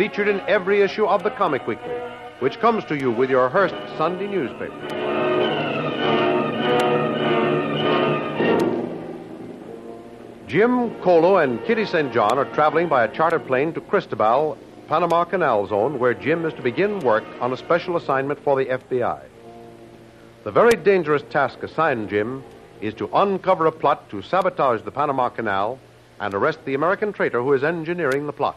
featured in every issue of the Comic Weekly, which comes to you with your Hearst Sunday newspaper. Jim Kolu and Kitty St. John are traveling by a chartered plane to Cristobal, Panama Canal Zone, where Jim is to begin work on a special assignment for the FBI. The very dangerous task assigned Jim is to uncover a plot to sabotage the Panama Canal and arrest the American traitor who is engineering the plot.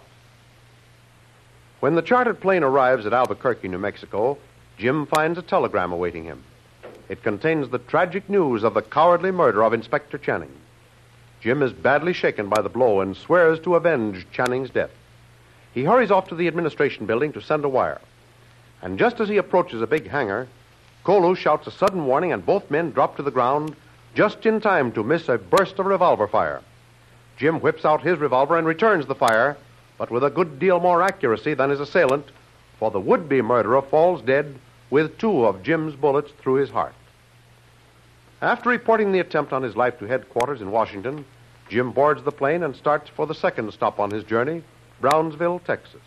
When the chartered plane arrives at Albuquerque, New Mexico, Jim finds a telegram awaiting him. It contains the tragic news of the cowardly murder of Inspector Channing. Jim is badly shaken by the blow and swears to avenge Channing's death. He hurries off to the administration building to send a wire. And just as he approaches a big hangar, Kolu shouts a sudden warning, and both men drop to the ground just in time to miss a burst of revolver fire. Jim whips out his revolver and returns the fire, but with a good deal more accuracy than his assailant, for the would be murderer falls dead with two of Jim's bullets through his heart. After reporting the attempt on his life to headquarters in Washington, Jim boards the plane and starts for the second stop on his journey, Brownsville, Texas.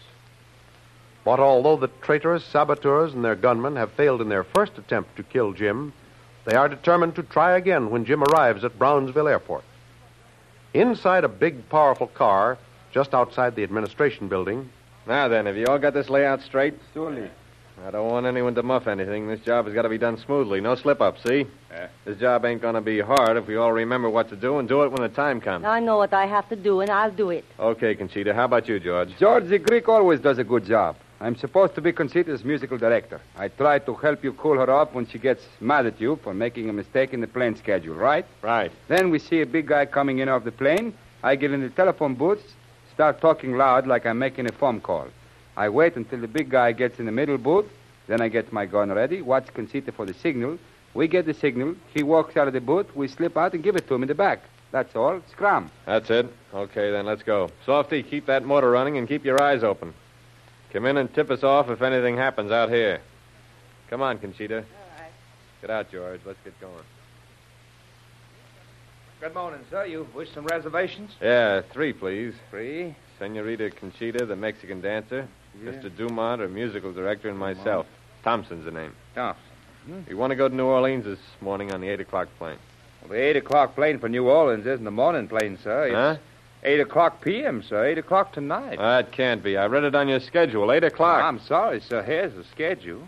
But although the traitorous saboteurs and their gunmen have failed in their first attempt to kill Jim, they are determined to try again when Jim arrives at Brownsville Airport. Inside a big, powerful car, just outside the administration building, Now then, have you all got this layout straight? Surely. I don't want anyone to muff anything. This job has got to be done smoothly. No slip ups, see? Yeah. This job ain't going to be hard if we all remember what to do and do it when the time comes. I know what I have to do, and I'll do it. Okay, Conchita. How about you, George? George the Greek always does a good job. I'm supposed to be Conchita's musical director. I try to help you cool her off when she gets mad at you for making a mistake in the plane schedule, right? Right. Then we see a big guy coming in off the plane. I get in the telephone booth, start talking loud like I'm making a phone call. I wait until the big guy gets in the middle booth. Then I get my gun ready, watch Conchita for the signal. We get the signal. He walks out of the booth. We slip out and give it to him in the back. That's all. Scrum. That's it. Okay, then let's go. Softy, keep that motor running and keep your eyes open. Come in and tip us off if anything happens out here. Come on, Conchita. All right. Get out, George. Let's get going. Good morning, sir. You wish some reservations? Yeah, three, please. Three. Senorita Conchita, the Mexican dancer. Yeah. Mr. Dumont, our musical director, and myself. Thompson's the name. Thompson. We want to go to New Orleans this morning on the 8 o'clock plane. Well, the 8 o'clock plane for New Orleans isn't the morning plane, sir. It's Huh? 8 o'clock p.m., sir. 8 o'clock tonight. Ah, that can't be. I read it on your schedule. 8 o'clock. I'm sorry, sir. Here's the schedule.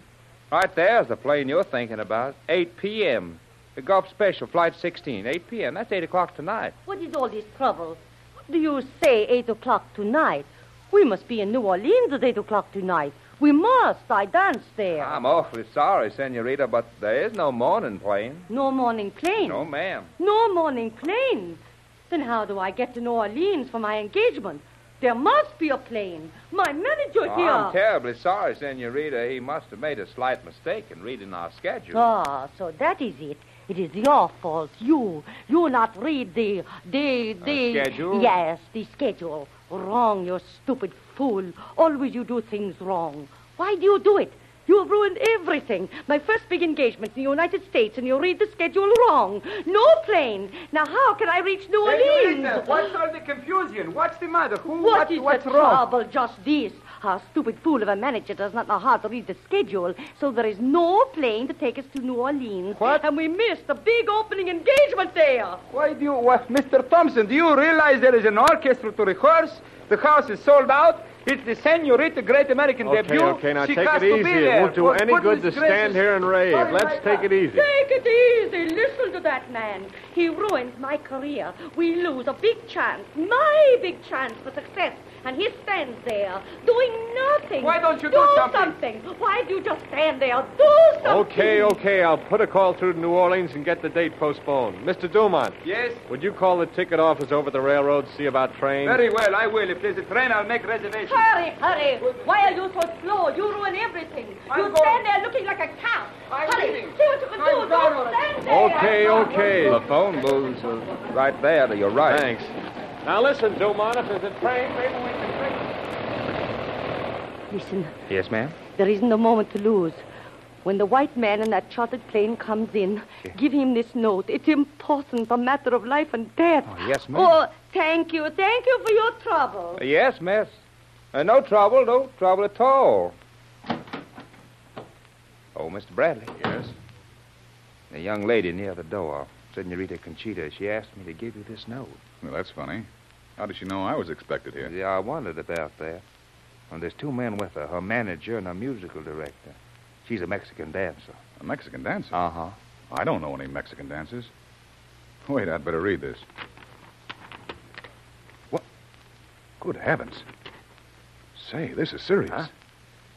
Right there's the plane you're thinking about. 8 p.m. The Gulf Special, Flight 16, 8 p.m. That's 8 o'clock tonight. What is all this trouble? What do you say, 8 o'clock tonight? We must be in New Orleans at 8 o'clock tonight. We must. I dance there. I'm awfully sorry, Senorita, but there is no morning plane. No morning plane. No, ma'am. No morning plane. Then how do I get to New Orleans for my engagement? There must be a plane. My manager Oh, here. I'm terribly sorry, Senorita. He must have made a slight mistake in reading our schedule. Ah, so that is it. It is your fault. You, you not read the, the, the schedule? Yes, the schedule. Wrong, you stupid fool. Always you do things wrong. Why do you do it? You have ruined everything. My first big engagement in the United States, and you read the schedule wrong. No plane. Now how can I reach New Orleans? Senorita, what's all the confusion? What's the matter? Who? What is what's the wrong? trouble? Just this. Our stupid fool of a manager does not know how to read the schedule, so there is no plane to take us to New Orleans. What? And we missed the big opening engagement there. Why do you, what, Mr. Thompson? Do you realize there is an orchestra to rehearse? The house is sold out. It's the Senorita Great American Okay, debut. okay, now she take it easy. It won't do For any good to goodness stand here and rave. Sorry Let's take that. it easy. Take it easy. Listen to that man. He ruins my career. We lose a big chance, my big chance for success. And he stands there doing nothing. Why don't you do something? something? Why do you just stand there? Do something. Okay, okay. I'll put a call through to New Orleans and get the date postponed. Mr. Dumont, Yes? would you call the ticket office over the railroad, see about trains? Very well, I will. If there's a train, I'll make reservations. Hurry, hurry. Why are you so slow? You ruin everything. I'm you going. stand there looking like a cow. I'm hurry. leaving. See what you can I'm do. Don't stand there. Okay, okay. The phone booth's uh, right there to your right. Thanks. Now listen, Dumont, if there's a train, maybe we can take Listen, Yes, ma'am? there isn't a moment to lose. When the white man in that chartered plane comes in, give him this note. It's important, a matter of life and death. Oh, yes, ma'am. Oh, thank you. Thank you for your trouble. Uh, yes, miss. Uh, no trouble, no trouble at all. Oh, Mr. Bradley. Yes? The young lady near the door, Senorita Conchita, she asked me to give you this note. Well, that's funny. How did she know I was expected here? Yeah, I wondered about that. Well, there's two men with her, her manager and her musical director. She's a Mexican dancer. A Mexican dancer? Uh-huh. I don't know any Mexican dancers. Wait, I'd better read this. What? Good heavens. Say, this is serious. Huh?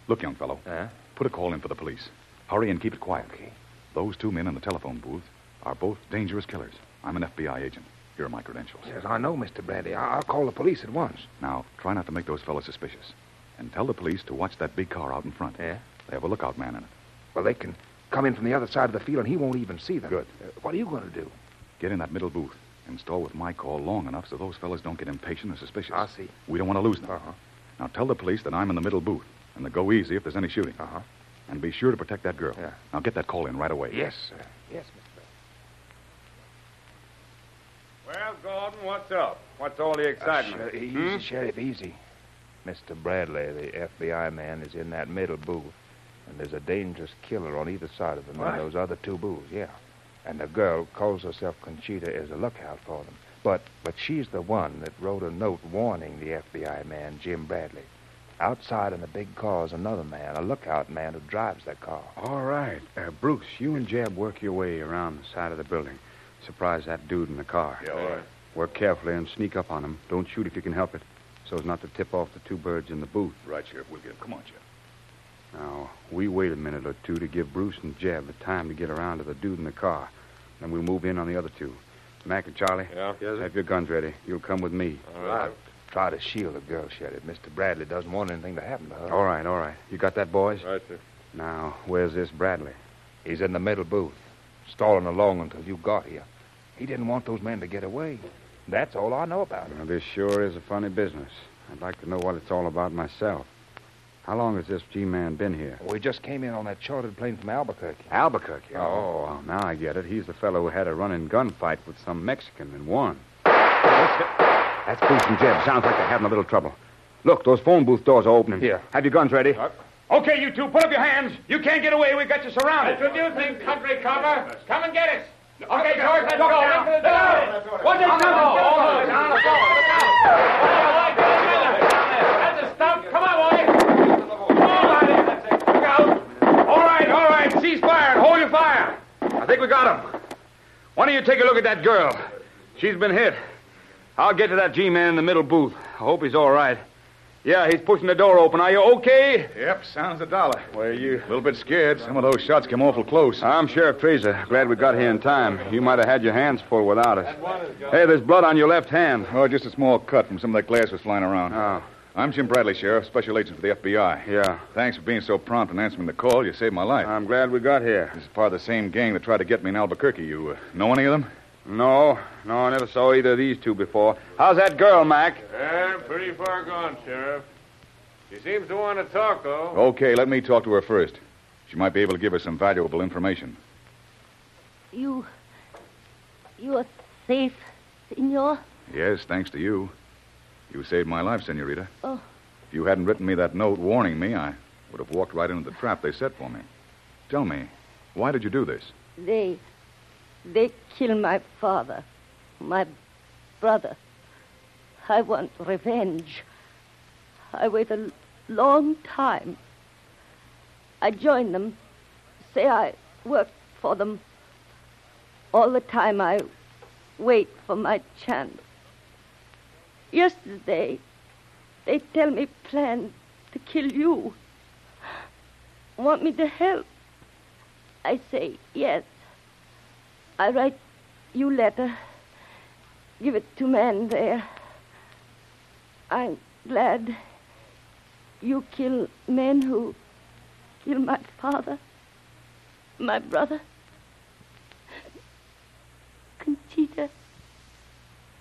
Look, young fellow, Huh? put a call in for the police. Hurry and keep it quiet. Okay. Those two men in the telephone booth are both dangerous killers. I'm an FBI agent. Here are my credentials. Yes, I know, Mr. Bradley. I- I'll call the police at once. Now, try not to make those fellows suspicious. And tell the police to watch that big car out in front. Yeah? They have a lookout man in it. Well, they can come in from the other side of the field, and he won't even see them. Good. Uh, what are you going to do? Get in that middle booth and stall with my call long enough so those fellows don't get impatient or suspicious. I see. We don't want to lose them. Uh-huh. Now tell the police that I'm in the middle booth and to go easy if there's any shooting. Uh-huh. And be sure to protect that girl. Yeah. Now get that call in right away. Yes, sir. Yes, Mr. Well, Gordon, what's up? What's all the excitement? Uh, easy, Hmm? Sheriff, easy. Mr. Bradley, the FBI man, is in that middle booth, and there's a dangerous killer on either side of him What? in those other two booths, yeah. And the girl calls herself Conchita is a lookout for them. But but she's the one that wrote a note warning the FBI man, Jim Bradley. Outside in the big car is another man, a lookout man who drives that car. All right. Uh, Bruce, you and Jeb work your way around the side of the building. Surprise that dude in the car. Yeah, all right. Work carefully and sneak up on him. Don't shoot if you can help it, so as not to tip off the two birds in the booth. Right, Sheriff. We'll get him. Come on, Jeff. Now, we wait a minute or two to give Bruce and Jeb the time to get around to the dude in the car. Then we'll move in on the other two. Mac and Charlie, Yeah? yes. have your guns ready. You'll come with me. All right. Try to shield the girl, Sheriff. Mr. Bradley doesn't want anything to happen to her. All right, all right. You got that, boys? Right, sir. Now, where's this Bradley? He's in the middle booth, stalling along until you got here. He didn't want those men to get away. That's all I know about it. Well, this sure is a funny business. I'd like to know what it's all about myself. How long has this G-man been here? We just came in on that chartered plane from Albuquerque. Albuquerque. Oh. oh, well, now I get it. He's the fellow who had a running gunfight with some Mexican and won. That's Bruce and Jeb. Sounds like they're having a little trouble. Look, those phone booth doors are opening. Here. Have your guns ready. Okay, you two, put up your hands. You can't get away. We've got you surrounded. Introducing country cover. Come and get us. Okay, George, let's go. Let's go. What's this Come on, hold it on. going. That's the stuff. Come on, boy. All right, all right. Cease fire and hold your fire. I think we got him. Why don't you take a look at that girl? She's been hit. I'll get to that G-man in the middle booth. I hope he's all right. Yeah, he's pushing the door open. Are you okay? Yep, sounds a dollar. Where are you? A little bit scared. Some of those shots came awful close. I'm Sheriff Fraser. Glad we got here in time. You might have had your hands full without us. Hey, there's blood on your left hand. Oh, just a small cut from some of that glass was flying around. Oh. I'm Jim Bradley, Sheriff, Special Agent for the FBI. Yeah. Thanks for being so prompt and answering the call. You saved my life. I'm glad we got here. This is part of the same gang that tried to get me in Albuquerque. You uh, know any of them? No, no, I never saw either of these two before. How's that girl, Mac? Yeah, pretty far gone, Sheriff. She seems to want to talk, though. Okay, let me talk to her first. She might be able to give us some valuable information. You. You are safe, senor? Yes, thanks to you. You saved my life, Senorita. Oh. If you hadn't written me that note warning me, I would have walked right into the trap they set for me. Tell me, why did you do this? They. They kill my father, my brother. I want revenge. I wait a long time. I join them. Say I work for them. All the time I wait for my chance. Yesterday, they tell me plan to kill you. Want me to help? I say yes. I write you letter. Give it to man there. I'm glad you kill men who kill my father, my brother. Conchita,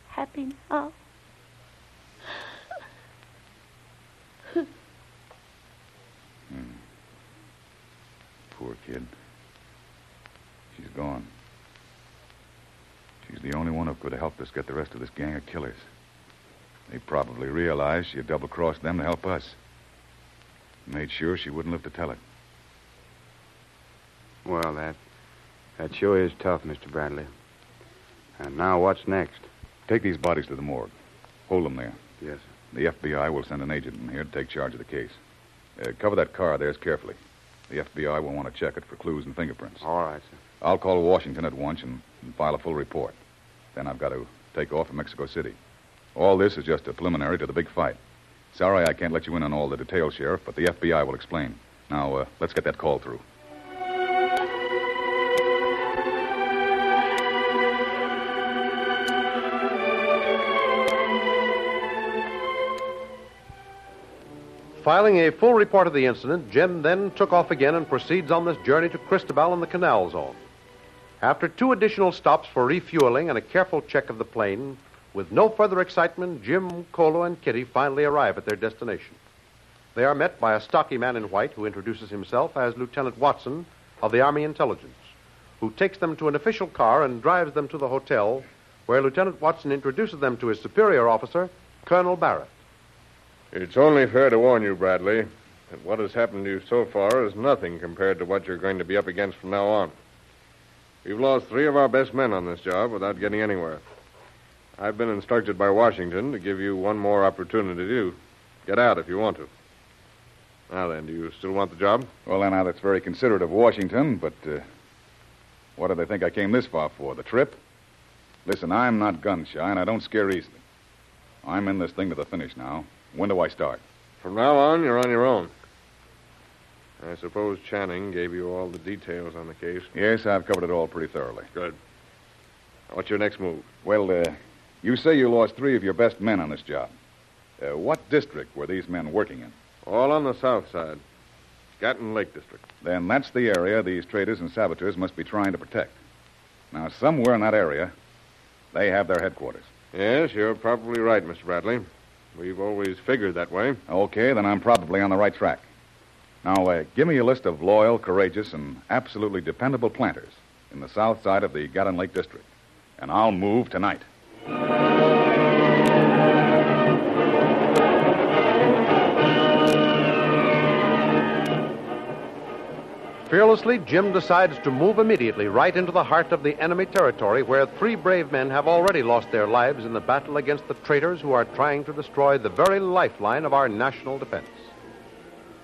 happy now. Hmm. Poor kid. She's gone. She's could have helped us get the rest of this gang of killers. They probably realized she had double crossed them to help us. Made sure she wouldn't live to tell it. Well, that that sure is tough, Mr. Bradley. And now what's next? Take these bodies to the morgue. Hold them there. Yes, The FBI will send an agent in here to take charge of the case. Uh, cover that car of theirs carefully. The FBI will want to check it for clues and fingerprints. All right, sir. I'll call Washington at once and, and file a full report. Then I've got to take off for Mexico City. All this is just a preliminary to the big fight. Sorry I can't let you in on all the details, Sheriff, but the FBI will explain. Now, uh, let's get that call through. Filing a full report of the incident, Jim then took off again and proceeds on this journey to Cristobal in the Canal Zone. After two additional stops for refueling and a careful check of the plane, with no further excitement, Jim, Kolu, and Kitty finally arrive at their destination. They are met by a stocky man in white who introduces himself as Lieutenant Watson of the Army Intelligence, who takes them to an official car and drives them to the hotel, where Lieutenant Watson introduces them to his superior officer, Colonel Barrett. It's only fair to warn you, Bradley, that what has happened to you so far is nothing compared to what you're going to be up against from now on. We've lost three of our best men on this job without getting anywhere. I've been instructed by Washington to give you one more opportunity to get out if you want to. Now then, do you still want the job? Well, then, now, that's very considerate of Washington, but uh, what do they think I came this far for? The trip? Listen, I'm not gun shy, and I don't scare easily. I'm in this thing to the finish now. When do I start? From now on, you're on your own. I suppose Channing gave you all the details on the case. Yes, I've covered it all pretty thoroughly. Good. What's your next move? Well, uh, you say you lost three of your best men on this job. Uh, what district were these men working in? All on the south side. Gatun Lake District. Then that's the area these traitors and saboteurs must be trying to protect. Now, somewhere in that area, they have their headquarters. Yes, you're probably right, Mr. Bradley. We've always figured that way. Okay, then I'm probably on the right track. Now, uh, give me a list of loyal, courageous, and absolutely dependable planters in the south side of the Gatun Lake District, and I'll move tonight. Fearlessly, Jim decides to move immediately right into the heart of the enemy territory where three brave men have already lost their lives in the battle against the traitors who are trying to destroy the very lifeline of our national defense.